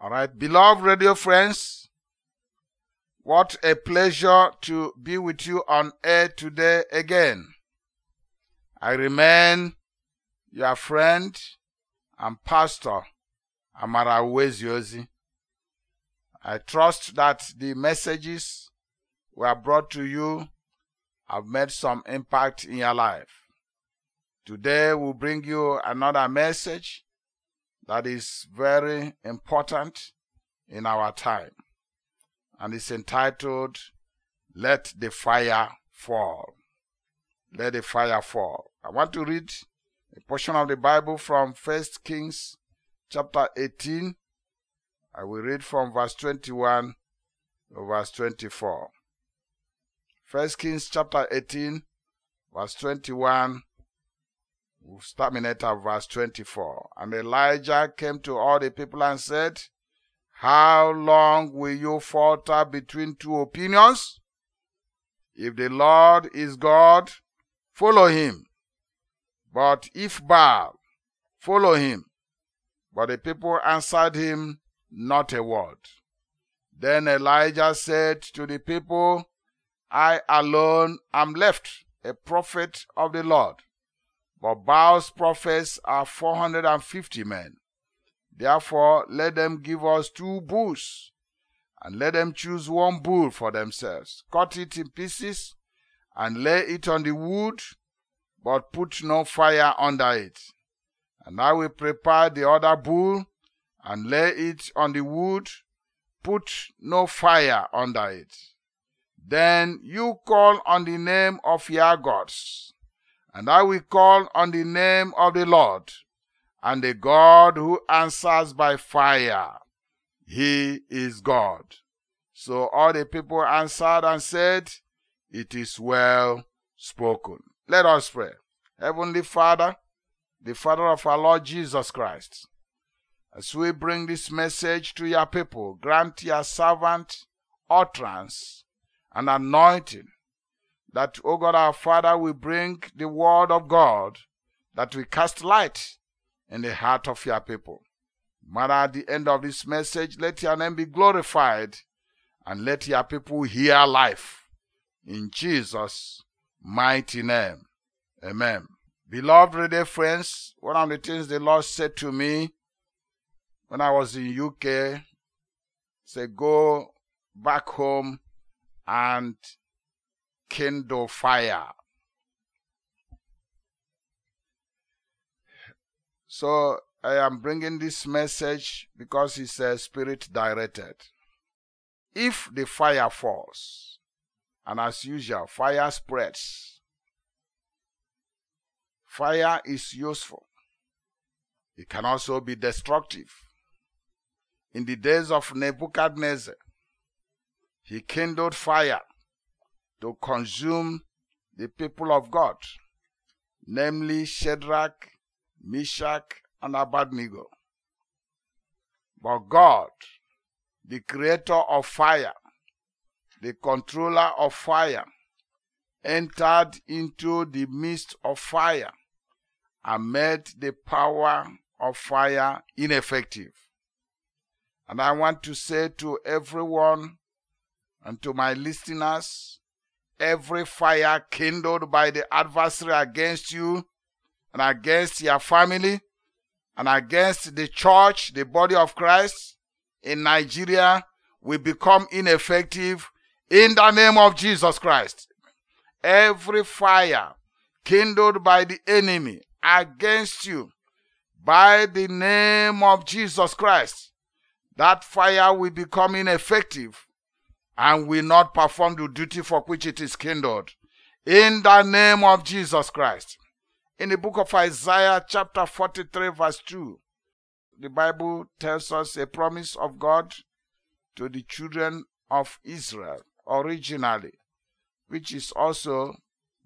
All right, beloved radio friends, what a pleasure to be with you on air today again. I remain your friend and pastor, Amara Uweziozi. I trust that the messages were brought to you have made some impact in your life. Today we'll bring you another message that is very important in our time. And it's entitled, Let the Fire Fall. Let the Fire Fall. I want to read a portion of the Bible from First Kings chapter 18. I will read from verse 21 to verse 24. First Kings chapter 18, verse 21 We'll at verse 24. And Elijah came to all the people and said, How long will you falter between two opinions? If the Lord is God, follow him. But if Baal, follow him. But the people answered him not a word. Then Elijah said to the people, I alone am left, a prophet of the Lord. But Baal's prophets are 450 men. Therefore, let them give us two bulls, and let them choose one bull for themselves. Cut it in pieces, and lay it on the wood, but put no fire under it. And I will prepare the other bull, and lay it on the wood, put no fire under it. Then you call on the name of your gods and I will call on the name of the Lord, and the God who answers by fire. He is God. So all the people answered and said, It is well spoken. Let us pray. Heavenly Father, the Father of our Lord Jesus Christ, as we bring this message to your people, grant your servant utterance and anointing that, O God our Father, we bring the word of God, that we cast light in the heart of your people. Mother, at the end of this message, let your name be glorified and let your people hear life. In Jesus' mighty name. Amen. Beloved reader friends, one of the things the Lord said to me when I was in UK, said, go back home and kindle fire. So I am bringing this message because it's a spirit directed. If the fire falls, and as usual, fire spreads, fire is useful. It can also be destructive. In the days of Nebuchadnezzar, he kindled fire to consume the people of God, namely Shadrach, Meshach, and Abednego. But God, the creator of fire, the controller of fire, entered into the midst of fire and made the power of fire ineffective. And I want to say to everyone and to my listeners every fire kindled by the adversary against you and against your family and against the church, the body of Christ in Nigeria will become ineffective in the name of Jesus Christ. Every fire kindled by the enemy against you by the name of Jesus Christ, that fire will become ineffective and will not perform the duty for which it is kindled. In the name of Jesus Christ. In the book of Isaiah, chapter 43, verse 2, the Bible tells us a promise of God to the children of Israel originally, which is also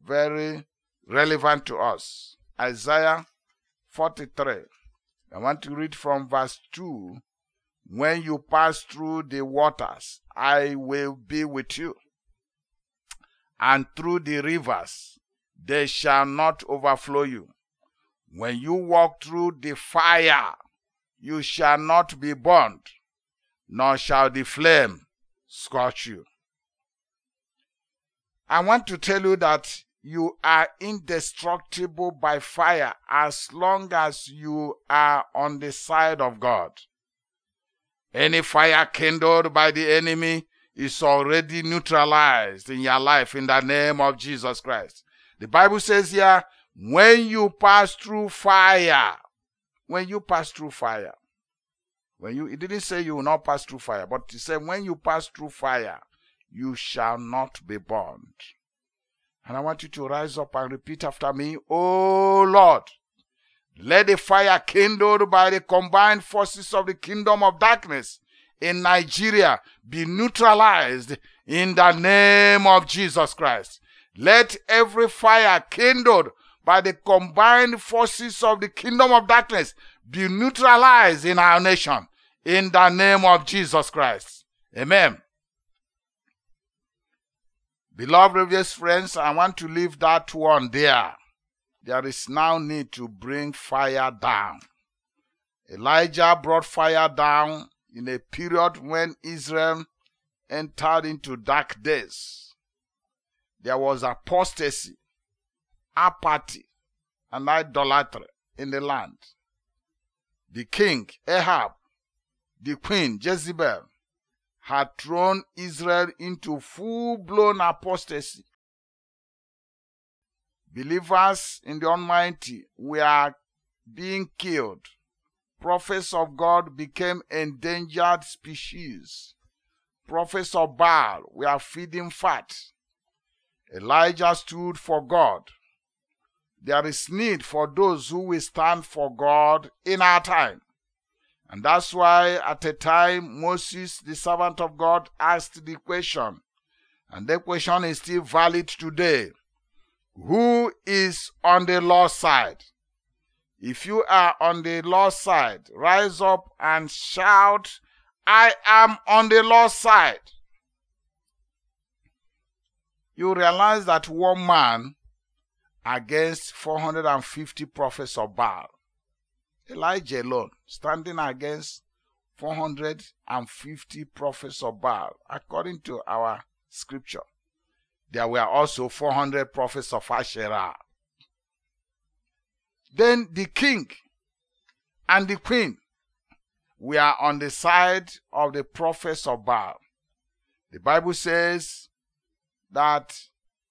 very relevant to us. Isaiah 43. I want to read from verse 2 when you pass through the waters, I will be with you. And through the rivers, they shall not overflow you. When you walk through the fire, you shall not be burned, nor shall the flame scorch you. I want to tell you that you are indestructible by fire as long as you are on the side of God. Any fire kindled by the enemy is already neutralized in your life in the name of Jesus Christ. The Bible says here, when you pass through fire, when you pass through fire, when you, it didn't say you will not pass through fire, but it said when you pass through fire, you shall not be burned. And I want you to rise up and repeat after me, Oh Lord, let the fire kindled by the combined forces of the kingdom of darkness in Nigeria be neutralized in the name of Jesus Christ. Let every fire kindled by the combined forces of the kingdom of darkness be neutralized in our nation in the name of Jesus Christ. Amen. Beloved religious friends, I want to leave that one there. There is now need to bring fire down. Elijah brought fire down in a period when Israel entered into dark days. There was apostasy, apathy, and idolatry in the land. The king, Ahab, the queen, Jezebel, had thrown Israel into full blown apostasy. Believers in the Almighty were being killed. Prophets of God became endangered species. Prophets of Baal were feeding fat. Elijah stood for God. There is need for those who will stand for God in our time. And that's why at a time Moses, the servant of God, asked the question. And the question is still valid today. Who is on the Lord's side? If you are on the Lord's side, rise up and shout, I am on the Lord's side. You realize that one man against 450 prophets of Baal Elijah alone standing against 450 prophets of Baal, according to our scripture. There were also 400 prophets of Asherah. Then the king and the queen were on the side of the prophets of Baal. The Bible says that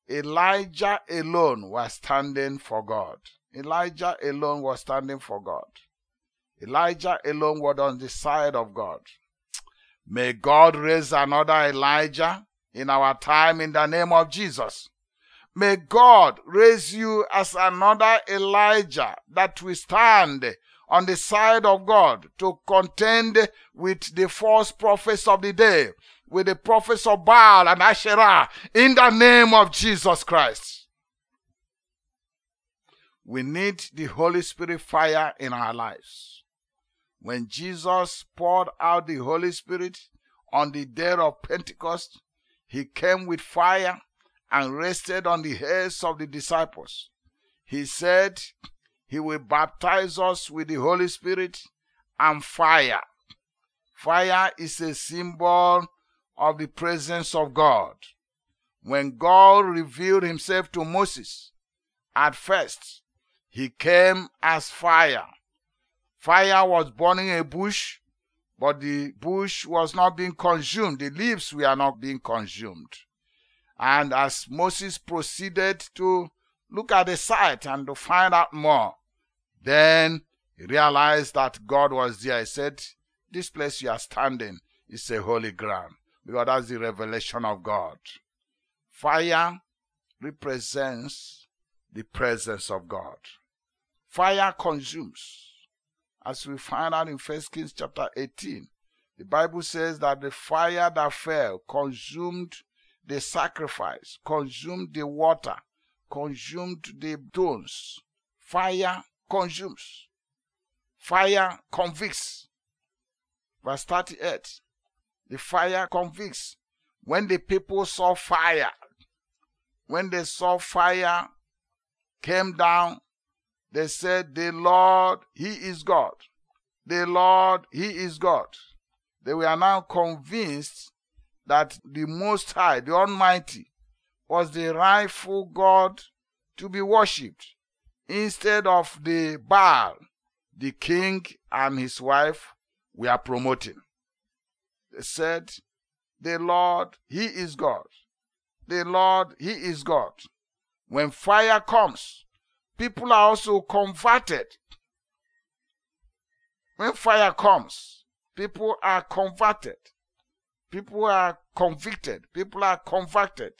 Elijah alone was standing for God. Elijah alone was standing for God. Elijah alone was on the side of God. May God raise another Elijah in our time in the name of Jesus. May God raise you as another Elijah that will stand on the side of God to contend with the false prophets of the day, with the prophets of Baal and Asherah, in the name of Jesus Christ. We need the Holy Spirit fire in our lives. When Jesus poured out the Holy Spirit on the day of Pentecost, he came with fire and rested on the heads of the disciples. He said, He will baptize us with the Holy Spirit and fire. Fire is a symbol of the presence of God. When God revealed himself to Moses, at first, he came as fire. Fire was burning a bush, but the bush was not being consumed. The leaves were not being consumed. And as Moses proceeded to look at the site and to find out more, then he realized that God was there. He said, This place you are standing is a holy ground because that's the revelation of God. Fire represents the presence of God. Fire consumes. As we find out in First Kings chapter 18, the Bible says that the fire that fell consumed the sacrifice, consumed the water, consumed the stones. Fire consumes. Fire convicts. Verse 38. The fire convicts. When the people saw fire, when they saw fire came down they said, The Lord, He is God. The Lord, He is God. They were now convinced that the Most High, the Almighty, was the rightful God to be worshipped instead of the Baal, the king and his wife were promoting. They said, The Lord, He is God. The Lord, He is God. When fire comes, people are also converted. When fire comes, people are converted. People are convicted. People are converted.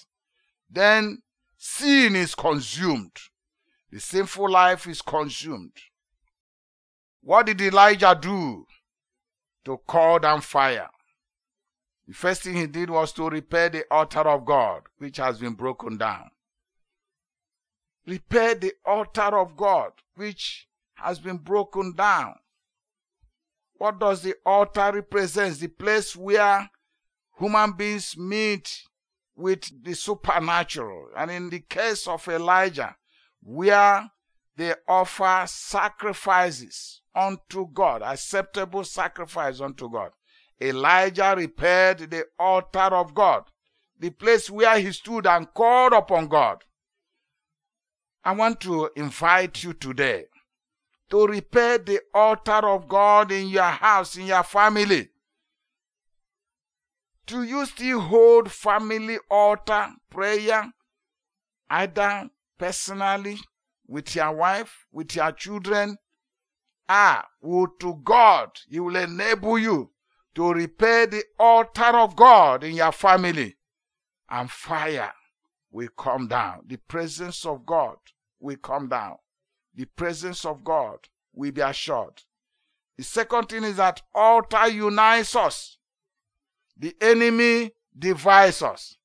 Then sin is consumed. The sinful life is consumed. What did Elijah do to call down fire? The first thing he did was to repair the altar of God, which has been broken down. Repair the altar of God, which has been broken down. What does the altar represent? The place where human beings meet with the supernatural. And in the case of Elijah, where they offer sacrifices unto God, acceptable sacrifice unto God. Elijah repaired the altar of God, the place where he stood and called upon God. I want to invite you today to repair the altar of God in your house, in your family. Do you still hold family altar prayer, either personally, with your wife, with your children? Ah, would to God, He will enable you to repair the altar of God in your family, and fire will come down. The presence of God will come down the presence of God will be assured. The second thing is that altar unites us. The enemy divides us.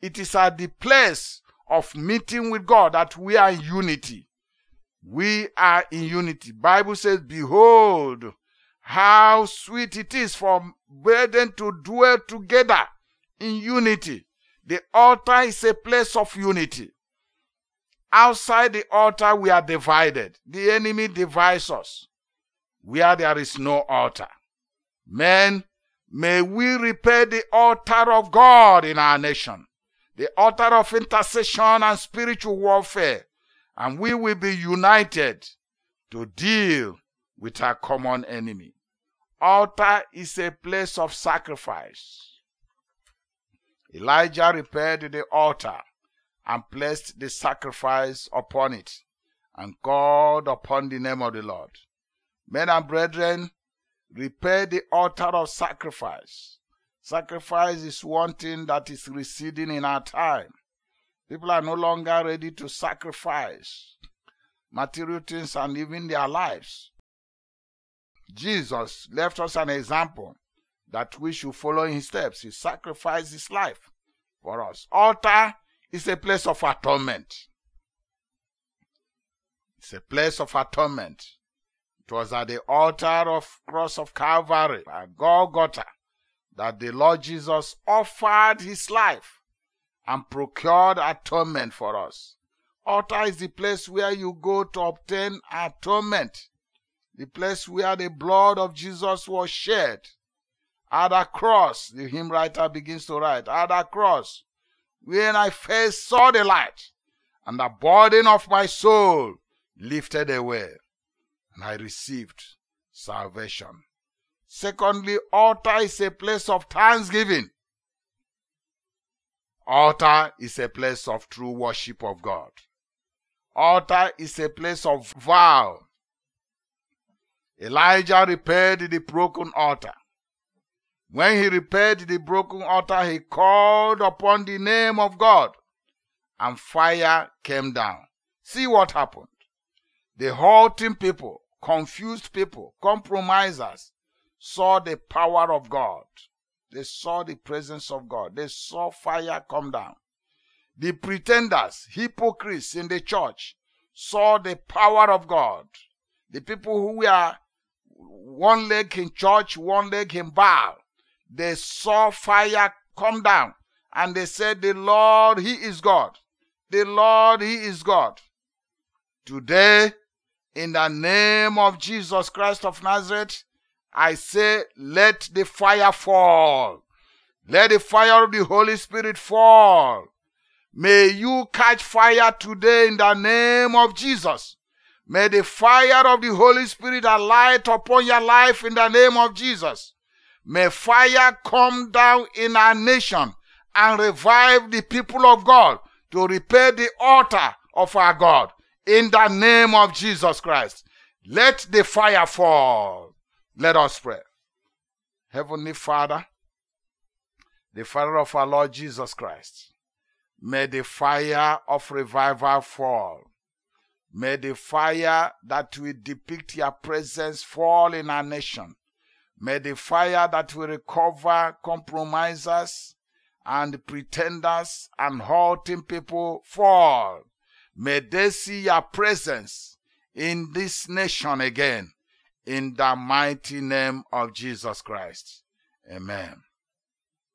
It is at the place of meeting with God that we are in unity. We are in unity. Bible says, Behold, how sweet it is for brethren to dwell together in unity. The altar is a place of unity. Outside the altar, we are divided. The enemy divides us where there is no altar. Men, may we repair the altar of God in our nation, the altar of intercession and spiritual warfare, and we will be united to deal with our common enemy. Altar is a place of sacrifice. Elijah repaired the altar and placed the sacrifice upon it, and called upon the name of the Lord. Men and brethren, repair the altar of sacrifice. Sacrifice is one thing that is receding in our time. People are no longer ready to sacrifice material things and even their lives. Jesus left us an example that we should follow in his steps. He sacrificed his life for us. Altar is a place of atonement. It's a place of atonement. It was at the altar of cross of Calvary at Golgotha that the Lord Jesus offered his life and procured atonement for us. Altar is the place where you go to obtain atonement. The place where the blood of Jesus was shed. At the cross, the hymn writer begins to write, at the cross, when I first saw the light, and the burden of my soul lifted away, and I received salvation. Secondly, altar is a place of thanksgiving. Altar is a place of true worship of God. Altar is a place of vow. Elijah repaired the broken altar. When he repaired the broken altar, he called upon the name of God, and fire came down. See what happened. The halting people, confused people, compromisers saw the power of God. They saw the presence of God. They saw fire come down. The pretenders, hypocrites in the church, saw the power of God. The people who were one leg in church, one leg in Baal, they saw fire come down and they said, The Lord, He is God. The Lord, He is God. Today, in the name of Jesus Christ of Nazareth, I say, let the fire fall. Let the fire of the Holy Spirit fall. May you catch fire today in the name of Jesus. May the fire of the Holy Spirit alight upon your life in the name of Jesus. May fire come down in our nation and revive the people of God to repair the altar of our God in the name of Jesus Christ. Let the fire fall. Let us pray. Heavenly Father, the Father of our Lord Jesus Christ, may the fire of revival fall. May the fire that will depict your presence fall in our nation. May the fire that will recover compromisers and pretenders and halting people fall. May they see your presence in this nation again. In the mighty name of Jesus Christ. Amen.